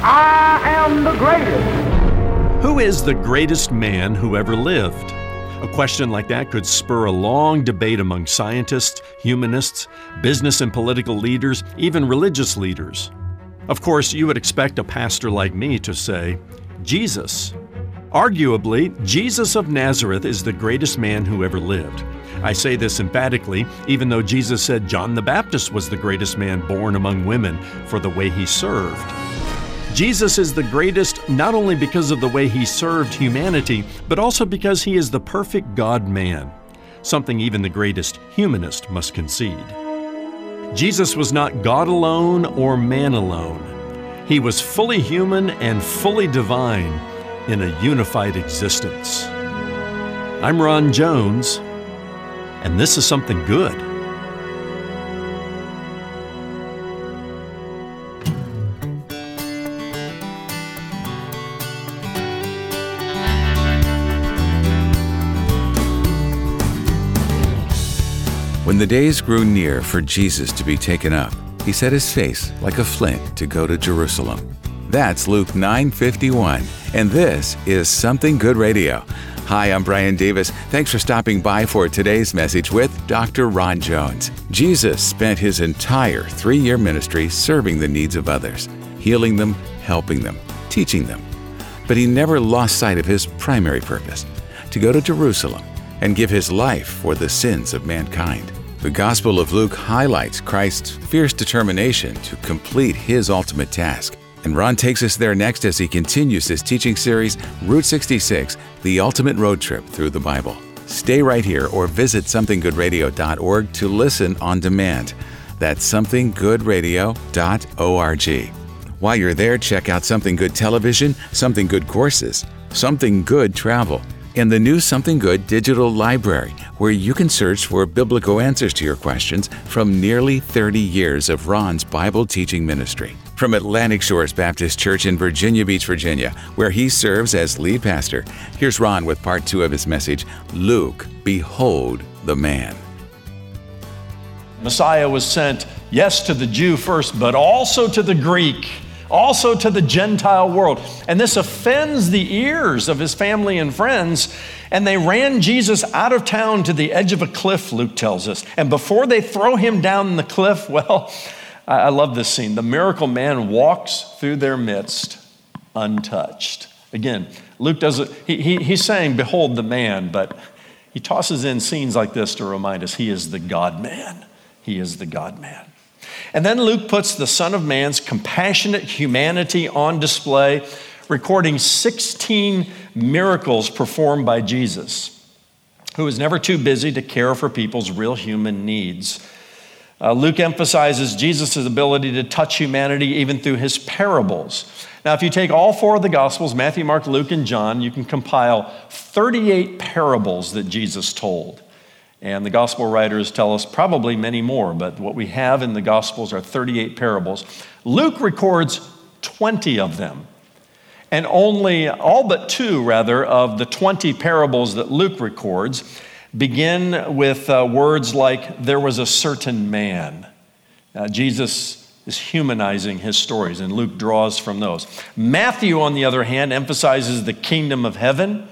I am the greatest. Who is the greatest man who ever lived? A question like that could spur a long debate among scientists, humanists, business and political leaders, even religious leaders. Of course, you would expect a pastor like me to say, Jesus. Arguably, Jesus of Nazareth is the greatest man who ever lived. I say this emphatically, even though Jesus said John the Baptist was the greatest man born among women for the way he served. Jesus is the greatest not only because of the way he served humanity, but also because he is the perfect God man, something even the greatest humanist must concede. Jesus was not God alone or man alone. He was fully human and fully divine in a unified existence. I'm Ron Jones, and this is something good. When the days grew near for Jesus to be taken up, he set his face like a flint to go to Jerusalem. That's Luke 9:51, and this is Something Good Radio. Hi, I'm Brian Davis. Thanks for stopping by for today's message with Dr. Ron Jones. Jesus spent his entire 3-year ministry serving the needs of others, healing them, helping them, teaching them. But he never lost sight of his primary purpose, to go to Jerusalem and give his life for the sins of mankind. The Gospel of Luke highlights Christ's fierce determination to complete his ultimate task. And Ron takes us there next as he continues his teaching series, Route 66 The Ultimate Road Trip Through the Bible. Stay right here or visit somethinggoodradio.org to listen on demand. That's somethinggoodradio.org. While you're there, check out Something Good Television, Something Good Courses, Something Good Travel and the new Something Good digital library, where you can search for biblical answers to your questions from nearly 30 years of Ron's Bible teaching ministry. From Atlantic Shores Baptist Church in Virginia Beach, Virginia, where he serves as lead pastor, here's Ron with part two of his message Luke, Behold the Man. Messiah was sent, yes, to the Jew first, but also to the Greek also to the Gentile world. And this offends the ears of his family and friends. And they ran Jesus out of town to the edge of a cliff, Luke tells us. And before they throw him down the cliff, well, I love this scene. The miracle man walks through their midst untouched. Again, Luke does it, he, he, he's saying, Behold the man, but he tosses in scenes like this to remind us he is the God man. He is the God man. And then Luke puts the Son of Man's compassionate humanity on display, recording 16 miracles performed by Jesus, who was never too busy to care for people's real human needs. Uh, Luke emphasizes Jesus' ability to touch humanity even through his parables. Now, if you take all four of the Gospels Matthew, Mark, Luke, and John you can compile 38 parables that Jesus told. And the gospel writers tell us probably many more, but what we have in the gospels are 38 parables. Luke records 20 of them. And only, all but two, rather, of the 20 parables that Luke records begin with uh, words like, there was a certain man. Uh, Jesus is humanizing his stories, and Luke draws from those. Matthew, on the other hand, emphasizes the kingdom of heaven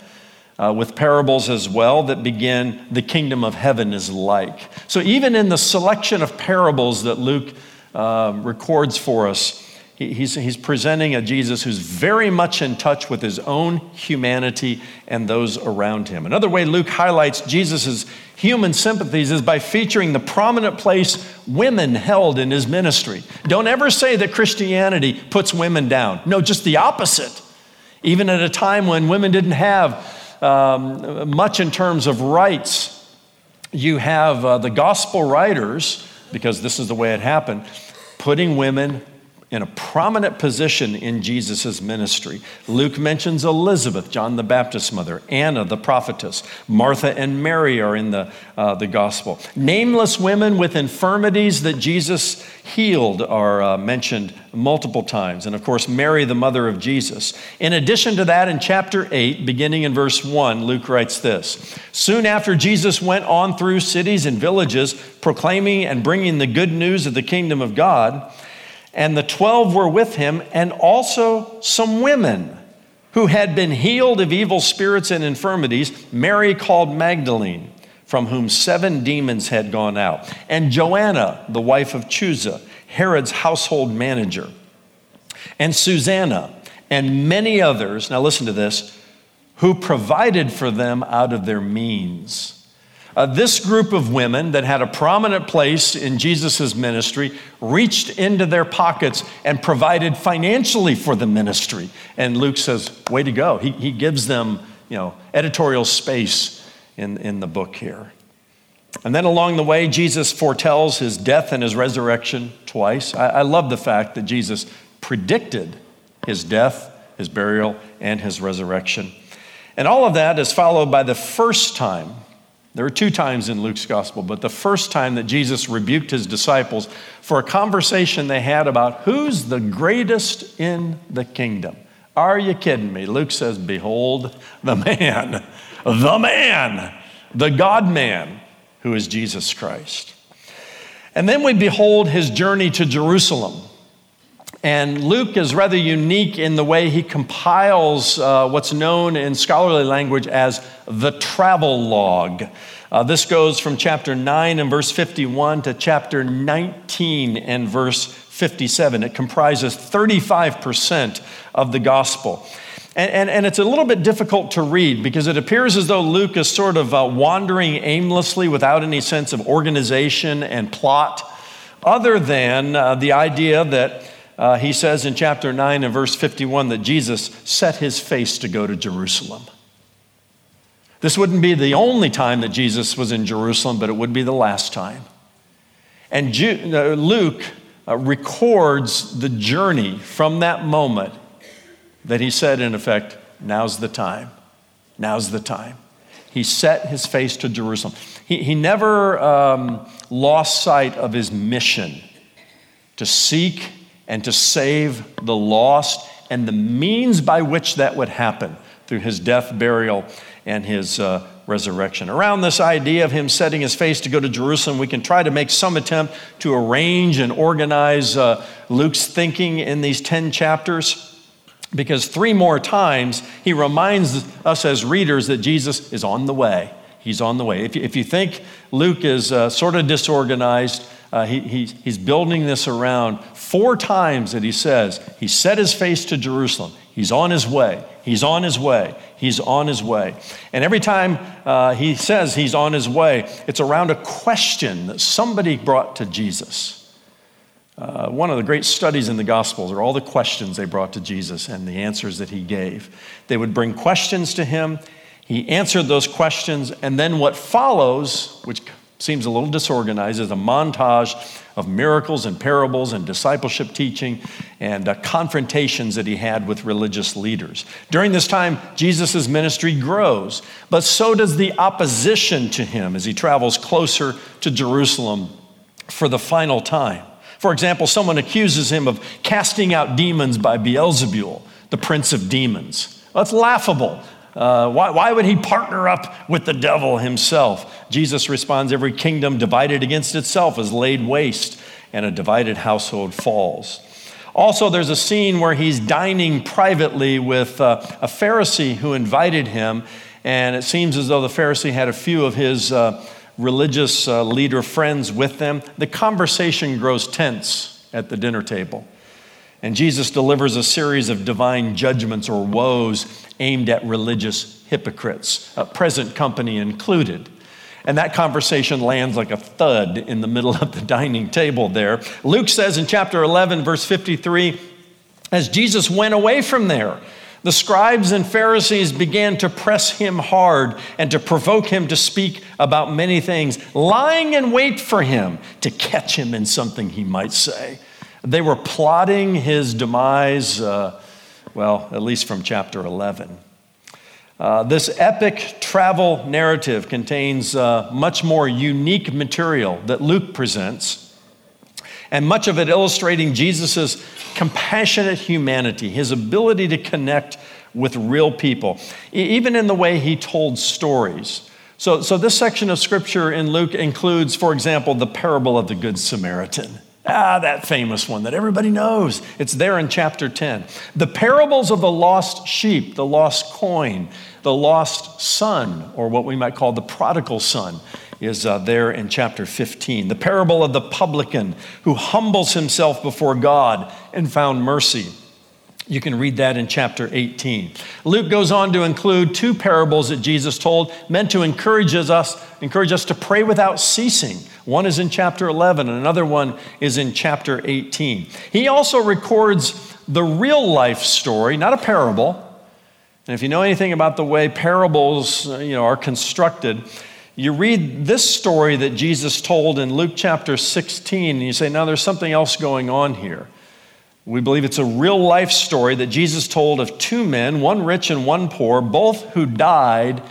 uh, with parables as well that begin, the kingdom of heaven is like. So, even in the selection of parables that Luke uh, records for us, he, he's, he's presenting a Jesus who's very much in touch with his own humanity and those around him. Another way Luke highlights Jesus' human sympathies is by featuring the prominent place women held in his ministry. Don't ever say that Christianity puts women down. No, just the opposite. Even at a time when women didn't have um, much in terms of rights. You have uh, the gospel writers, because this is the way it happened, putting women in a prominent position in Jesus' ministry. Luke mentions Elizabeth, John the Baptist's mother, Anna, the prophetess, Martha and Mary are in the, uh, the gospel. Nameless women with infirmities that Jesus healed are uh, mentioned multiple times. And of course, Mary, the mother of Jesus. In addition to that, in chapter 8, beginning in verse 1, Luke writes this Soon after Jesus went on through cities and villages, proclaiming and bringing the good news of the kingdom of God, And the 12 were with him, and also some women who had been healed of evil spirits and infirmities, Mary called Magdalene, from whom seven demons had gone out, and Joanna, the wife of Chuza, Herod's household manager, and Susanna, and many others. Now, listen to this who provided for them out of their means. Uh, this group of women that had a prominent place in Jesus' ministry reached into their pockets and provided financially for the ministry. And Luke says, way to go. He, he gives them, you know, editorial space in, in the book here. And then along the way, Jesus foretells his death and his resurrection twice. I, I love the fact that Jesus predicted his death, his burial, and his resurrection. And all of that is followed by the first time there are two times in Luke's gospel, but the first time that Jesus rebuked his disciples for a conversation they had about who's the greatest in the kingdom. Are you kidding me? Luke says, Behold the man, the man, the God man who is Jesus Christ. And then we behold his journey to Jerusalem. And Luke is rather unique in the way he compiles uh, what's known in scholarly language as the travel log. Uh, this goes from chapter 9 and verse 51 to chapter 19 and verse 57. It comprises 35% of the gospel. And, and, and, it's a little bit difficult to read because it appears as though Luke is sort of uh, wandering aimlessly without any sense of organization and plot, other than uh, the idea that uh, he says in chapter 9 and verse 51 that Jesus set his face to go to Jerusalem. This wouldn't be the only time that Jesus was in Jerusalem, but it would be the last time. And uh, Luke uh, records the journey from that moment that he said, in effect, now's the time. Now's the time. He set his face to Jerusalem. He, he never um, lost sight of his mission to seek and to save the lost and the means by which that would happen through his death, burial, and his uh, resurrection. Around this idea of him setting his face to go to Jerusalem, we can try to make some attempt to arrange and organize uh, Luke's thinking in these 10 chapters. Because three more times he reminds us as readers that Jesus is on the way. He's on the way. If you, if you think Luke is uh, sort of disorganized, uh, he, he, he's building this around four times that he says he set his face to Jerusalem. He's on his way. He's on his way. He's on his way. And every time uh, he says he's on his way, it's around a question that somebody brought to Jesus. Uh, one of the great studies in the Gospels are all the questions they brought to Jesus and the answers that he gave. They would bring questions to him. He answered those questions, and then what follows, which seems a little disorganized, is a montage of miracles and parables and discipleship teaching and uh, confrontations that he had with religious leaders. During this time, Jesus' ministry grows, but so does the opposition to him as he travels closer to Jerusalem for the final time. For example, someone accuses him of casting out demons by Beelzebul, the prince of demons. That's laughable. Uh, why, why would he partner up with the devil himself? Jesus responds Every kingdom divided against itself is laid waste, and a divided household falls. Also, there's a scene where he's dining privately with uh, a Pharisee who invited him, and it seems as though the Pharisee had a few of his uh, religious uh, leader friends with them. The conversation grows tense at the dinner table. And Jesus delivers a series of divine judgments or woes aimed at religious hypocrites, uh, present company included. And that conversation lands like a thud in the middle of the dining table there. Luke says in chapter 11, verse 53, as Jesus went away from there, the scribes and Pharisees began to press him hard and to provoke him to speak about many things, lying in wait for him to catch him in something he might say. They were plotting his demise, uh, well, at least from chapter 11. Uh, this epic travel narrative contains uh, much more unique material that Luke presents, and much of it illustrating Jesus' compassionate humanity, his ability to connect with real people, even in the way he told stories. So, so, this section of scripture in Luke includes, for example, the parable of the Good Samaritan. Ah, that famous one that everybody knows. It's there in chapter 10. The parables of the lost sheep, the lost coin, the lost son, or what we might call the prodigal son, is uh, there in chapter 15. The parable of the publican who humbles himself before God and found mercy. You can read that in chapter 18. Luke goes on to include two parables that Jesus told, meant to encourage us, encourage us to pray without ceasing. One is in chapter 11, and another one is in chapter 18. He also records the real life story, not a parable. And if you know anything about the way parables uh, you know, are constructed, you read this story that Jesus told in Luke chapter 16, and you say, now there's something else going on here. We believe it's a real life story that Jesus told of two men, one rich and one poor, both who died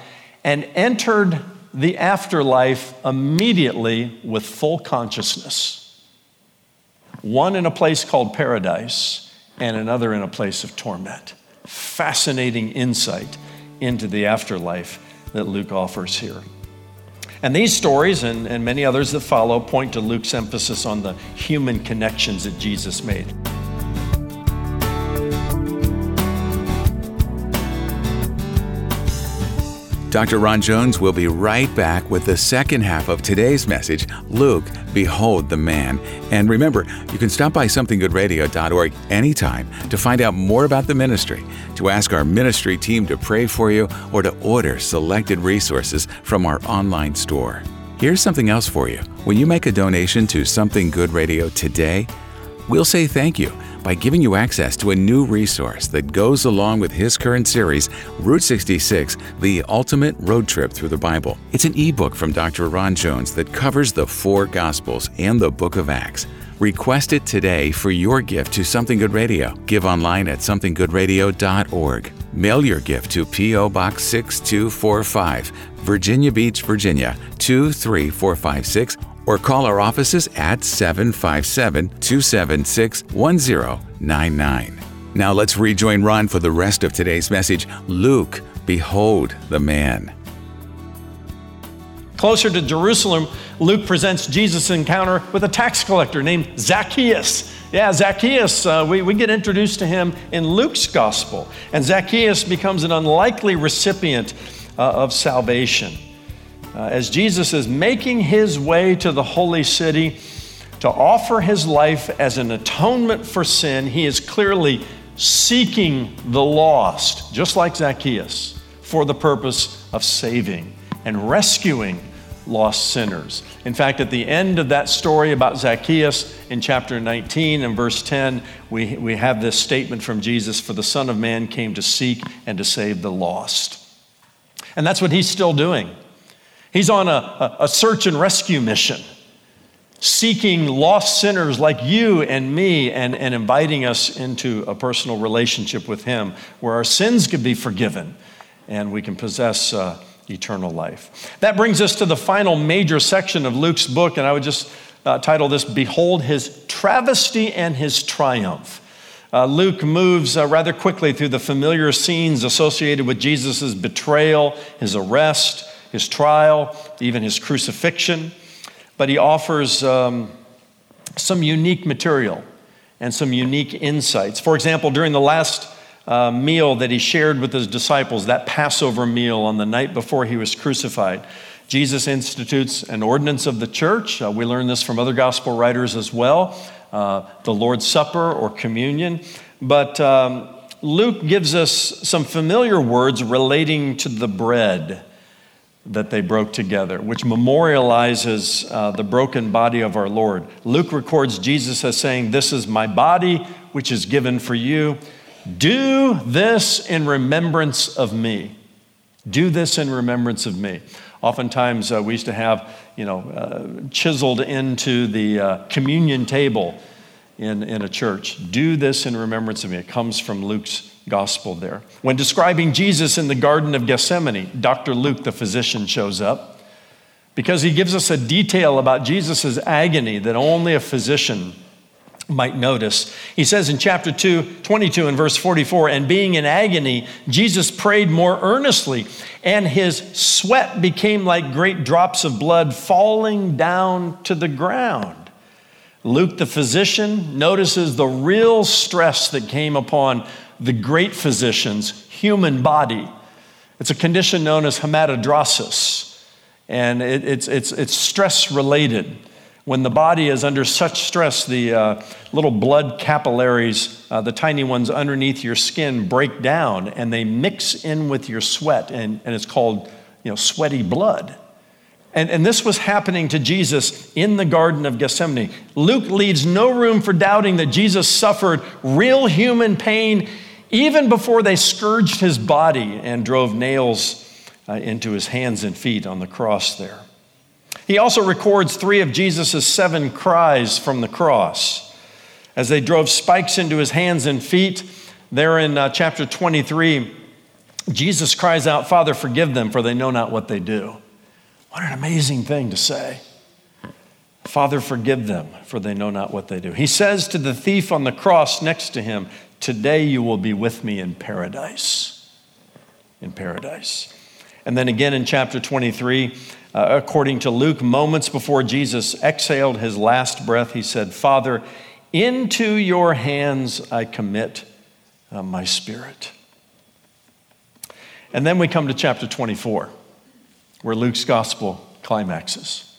and entered the afterlife immediately with full consciousness. One in a place called paradise, and another in a place of torment. Fascinating insight into the afterlife that Luke offers here. And these stories and, and many others that follow point to Luke's emphasis on the human connections that Jesus made. Dr. Ron Jones will be right back with the second half of today's message Luke, Behold the Man. And remember, you can stop by somethinggoodradio.org anytime to find out more about the ministry, to ask our ministry team to pray for you, or to order selected resources from our online store. Here's something else for you. When you make a donation to Something Good Radio today, we'll say thank you by giving you access to a new resource that goes along with his current series, Route 66 The Ultimate Road Trip Through the Bible. It's an ebook from Dr. Ron Jones that covers the four Gospels and the book of Acts. Request it today for your gift to Something Good Radio. Give online at somethinggoodradio.org. Mail your gift to P.O. Box 6245, Virginia Beach, Virginia 23456 or call our offices at 757 276 1099. Now let's rejoin Ron for the rest of today's message Luke, Behold the Man. Closer to Jerusalem, Luke presents Jesus' encounter with a tax collector named Zacchaeus. Yeah, Zacchaeus, uh, we, we get introduced to him in Luke's gospel, and Zacchaeus becomes an unlikely recipient uh, of salvation uh, as Jesus is making his way to the holy city to offer his life as an atonement for sin, he is clearly seeking the lost, just like Zacchaeus, for the purpose of saving and rescuing lost sinners. In fact, at the end of that story about Zacchaeus in chapter 19 and verse 10, we, we have this statement from Jesus For the Son of Man came to seek and to save the lost. And that's what he's still doing. He's on a, a search and rescue mission, seeking lost sinners like you and me and, and inviting us into a personal relationship with Him where our sins could be forgiven and we can possess uh, eternal life. That brings us to the final major section of Luke's book, and I would just uh, title this Behold His Travesty and His Triumph. Uh, Luke moves uh, rather quickly through the familiar scenes associated with Jesus' betrayal, his arrest, his trial, even his crucifixion, but he offers um, some unique material and some unique insights. For example, during the last uh, meal that he shared with his disciples, that Passover meal on the night before he was crucified, Jesus institutes an ordinance of the church. Uh, we learn this from other gospel writers as well uh, the Lord's Supper or communion. But um, Luke gives us some familiar words relating to the bread that they broke together, which memorializes uh, the broken body of our Lord. Luke records Jesus as saying, This is my body, which is given for you. Do this in remembrance of me. Do this in remembrance of me. Oftentimes, uh, we used to have, you know, uh, chiseled into the uh, communion table in, in a church. Do this in remembrance of me. It comes from Luke's gospel there. When describing Jesus in the Garden of Gethsemane, Dr. Luke, the physician, shows up because he gives us a detail about Jesus' agony that only a physician might notice. He says in chapter 2, 22 and verse 44, and being in agony, Jesus prayed more earnestly, and his sweat became like great drops of blood falling down to the ground. Luke, the physician, notices the real stress that came upon the great physician's human body. It's a condition known as hematidrosis, and it, it's, it's, it's stress related. When the body is under such stress, the uh, little blood capillaries, uh, the tiny ones underneath your skin, break down and they mix in with your sweat, and, and it's called you know, sweaty blood. And, and this was happening to Jesus in the Garden of Gethsemane. Luke leaves no room for doubting that Jesus suffered real human pain even before they scourged his body and drove nails uh, into his hands and feet on the cross there. He also records three of Jesus' seven cries from the cross as they drove spikes into his hands and feet. There in uh, chapter 23, Jesus cries out, Father, forgive them, for they know not what they do. What an amazing thing to say. Father, forgive them, for they know not what they do. He says to the thief on the cross next to him, Today you will be with me in paradise. In paradise. And then again in chapter 23, uh, according to Luke, moments before Jesus exhaled his last breath, he said, Father, into your hands I commit uh, my spirit. And then we come to chapter 24 where Luke's gospel climaxes.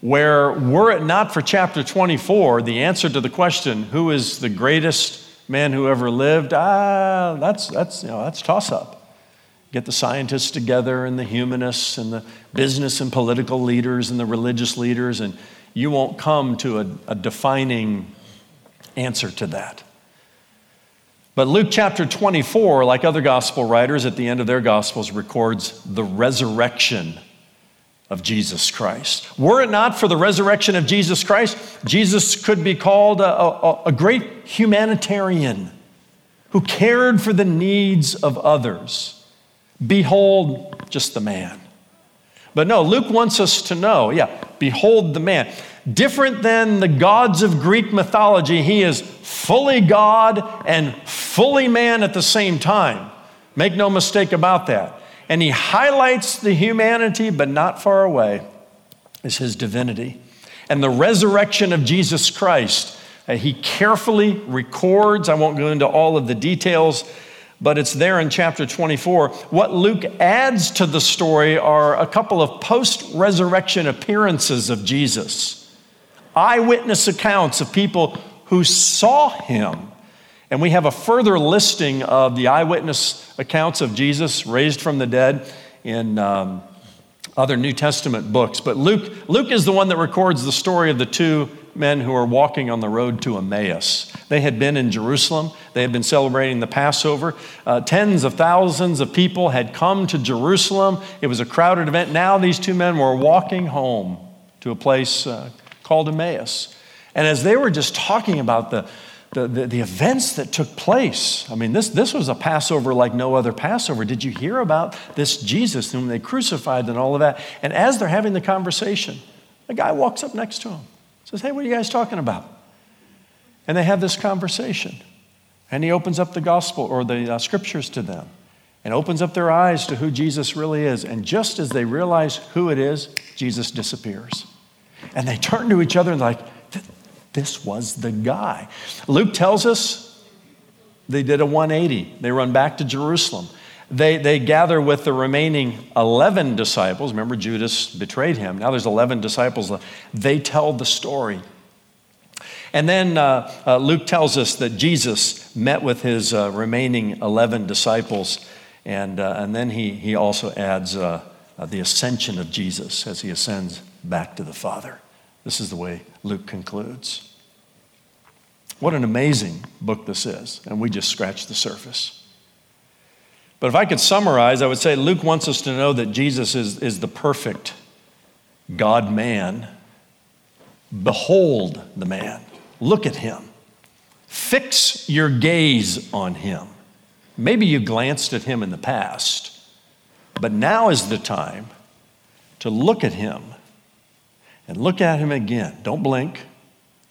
Where, were it not for chapter 24, the answer to the question, who is the greatest man who ever lived, ah, that's, that's, you know, that's toss up. Get the scientists together and the humanists and the business and political leaders and the religious leaders, and you won't come to a, a defining answer to that. But Luke chapter 24, like other gospel writers at the end of their gospels, records the resurrection of Jesus Christ. Were it not for the resurrection of Jesus Christ, Jesus could be called a, a, a great humanitarian who cared for the needs of others. Behold, just the man. But no, Luke wants us to know yeah, behold the man. Different than the gods of Greek mythology, he is fully God and fully man at the same time. Make no mistake about that. And he highlights the humanity, but not far away is his divinity. And the resurrection of Jesus Christ, uh, he carefully records. I won't go into all of the details, but it's there in chapter 24. What Luke adds to the story are a couple of post resurrection appearances of Jesus eyewitness accounts of people who saw him. And we have a further listing of the eyewitness accounts of Jesus raised from the dead in um, other New Testament books. But Luke, Luke is the one that records the story of the two men who are walking on the road to Emmaus. They had been in Jerusalem, they had been celebrating the Passover. Uh, tens of thousands of people had come to Jerusalem. It was a crowded event. Now these two men were walking home to a place uh, called Emmaus. And as they were just talking about the, the, the, the, events that took place, I mean, this, this was a Passover like no other Passover. Did you hear about this Jesus whom they crucified and all of that? And as they're having the conversation, a guy walks up next to him, says, Hey, what are you guys talking about? And they have this conversation. And he opens up the gospel or the uh, scriptures to them and opens up their eyes to who Jesus really is. And just as they realize who it is, Jesus disappears. And they turn to each other and like, this was the guy. Luke tells us they did a 180. They run back to Jerusalem. They, they gather with the remaining 11 disciples. Remember, Judas betrayed him. Now there's 11 disciples. They tell the story. And then uh, uh, Luke tells us that Jesus met with his uh, remaining 11 disciples. And, uh, and then he, he also adds uh, uh, the ascension of Jesus as he ascends back to the Father. This is the way Luke concludes. What an amazing book this is, and we just scratched the surface. But if I could summarize, I would say Luke wants us to know that Jesus is, is the perfect God man. Behold the man, look at him, fix your gaze on him. Maybe you glanced at him in the past, but now is the time to look at him and look at him again. Don't blink,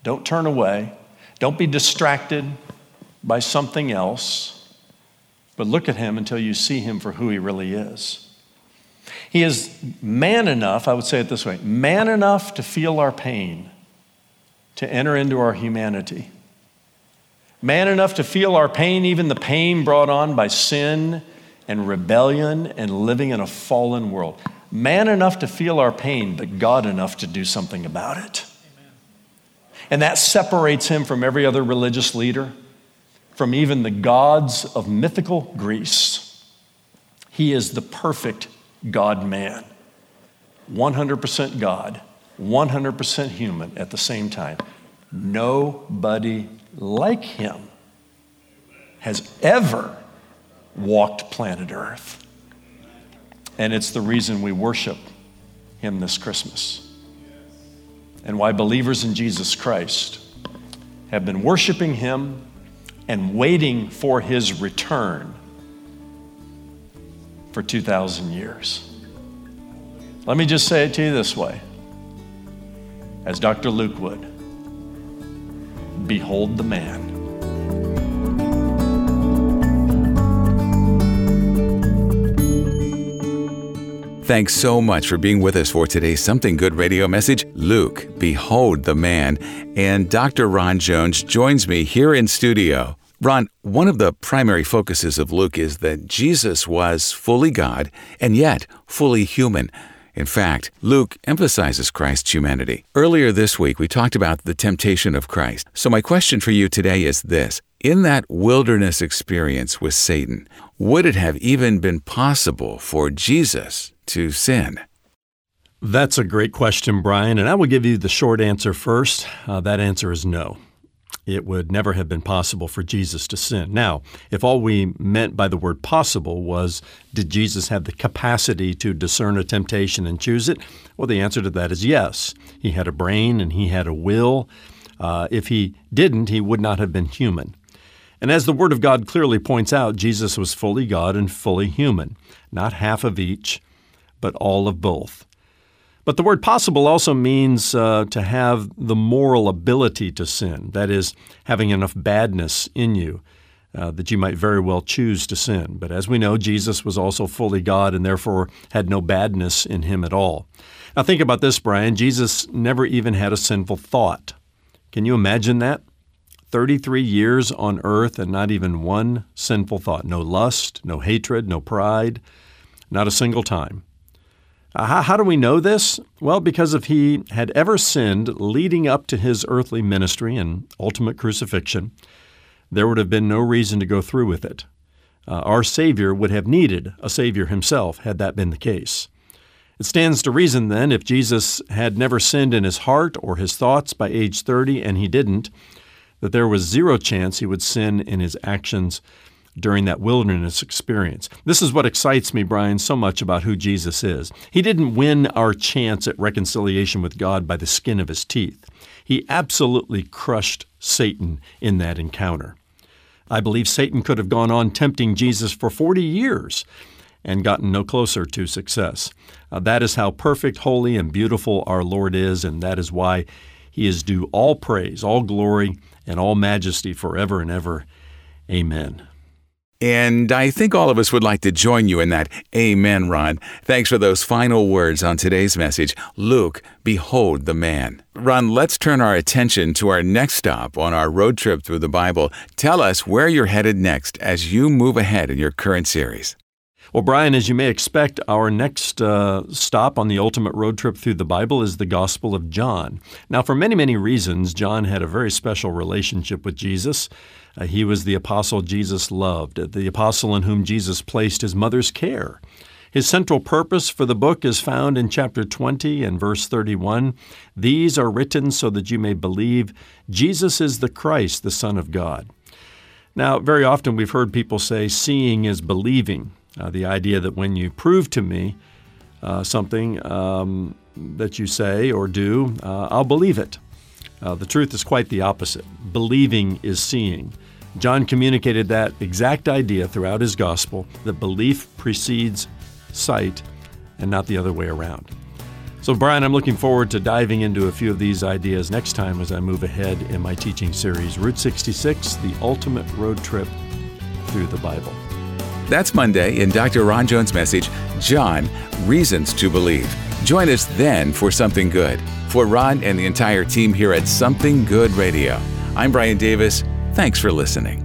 don't turn away, don't be distracted by something else, but look at him until you see him for who he really is. He is man enough, I would say it this way man enough to feel our pain, to enter into our humanity. Man enough to feel our pain, even the pain brought on by sin and rebellion and living in a fallen world. Man enough to feel our pain, but God enough to do something about it. And that separates him from every other religious leader, from even the gods of mythical Greece. He is the perfect God man, 100% God, 100% human at the same time. Nobody like him has ever walked planet Earth. And it's the reason we worship him this Christmas. And why believers in Jesus Christ have been worshiping him and waiting for his return for 2,000 years. Let me just say it to you this way, as Dr. Luke would Behold the man. Thanks so much for being with us for today's Something Good radio message. Luke, Behold the Man. And Dr. Ron Jones joins me here in studio. Ron, one of the primary focuses of Luke is that Jesus was fully God and yet fully human. In fact, Luke emphasizes Christ's humanity. Earlier this week, we talked about the temptation of Christ. So, my question for you today is this In that wilderness experience with Satan, would it have even been possible for Jesus to sin? That's a great question, Brian, and I will give you the short answer first. Uh, that answer is no. It would never have been possible for Jesus to sin. Now, if all we meant by the word possible was did Jesus have the capacity to discern a temptation and choose it? Well, the answer to that is yes. He had a brain and he had a will. Uh, if he didn't, he would not have been human. And as the Word of God clearly points out, Jesus was fully God and fully human, not half of each, but all of both. But the word possible also means uh, to have the moral ability to sin, that is, having enough badness in you uh, that you might very well choose to sin. But as we know, Jesus was also fully God and therefore had no badness in him at all. Now, think about this, Brian. Jesus never even had a sinful thought. Can you imagine that? 33 years on earth and not even one sinful thought. No lust, no hatred, no pride, not a single time. Uh, how, do we know this? Well, because if he had ever sinned leading up to his earthly ministry and ultimate crucifixion, there would have been no reason to go through with it. Uh, our Savior would have needed a Savior himself had that been the case. It stands to reason then, if Jesus had never sinned in his heart or his thoughts by age 30, and he didn't, that there was zero chance he would sin in his actions during that wilderness experience. This is what excites me, Brian, so much about who Jesus is. He didn't win our chance at reconciliation with God by the skin of his teeth. He absolutely crushed Satan in that encounter. I believe Satan could have gone on tempting Jesus for 40 years and gotten no closer to success. Uh, that is how perfect, holy, and beautiful our Lord is, and that is why he is due all praise, all glory, and all majesty forever and ever. Amen. And I think all of us would like to join you in that Amen, Ron. Thanks for those final words on today's message. Luke, behold the man. Ron, let's turn our attention to our next stop on our road trip through the Bible. Tell us where you're headed next as you move ahead in your current series. Well, Brian, as you may expect, our next uh, stop on the ultimate road trip through the Bible is the Gospel of John. Now, for many, many reasons, John had a very special relationship with Jesus. Uh, he was the apostle Jesus loved, the apostle in whom Jesus placed his mother's care. His central purpose for the book is found in chapter 20 and verse 31. These are written so that you may believe Jesus is the Christ, the Son of God. Now, very often we've heard people say seeing is believing. Uh, the idea that when you prove to me uh, something um, that you say or do, uh, I'll believe it. Uh, the truth is quite the opposite. Believing is seeing. John communicated that exact idea throughout his gospel that belief precedes sight and not the other way around. So, Brian, I'm looking forward to diving into a few of these ideas next time as I move ahead in my teaching series, Route 66 The Ultimate Road Trip Through the Bible. That's Monday in Dr. Ron Jones' message, John, Reasons to Believe. Join us then for Something Good. For Ron and the entire team here at Something Good Radio, I'm Brian Davis. Thanks for listening.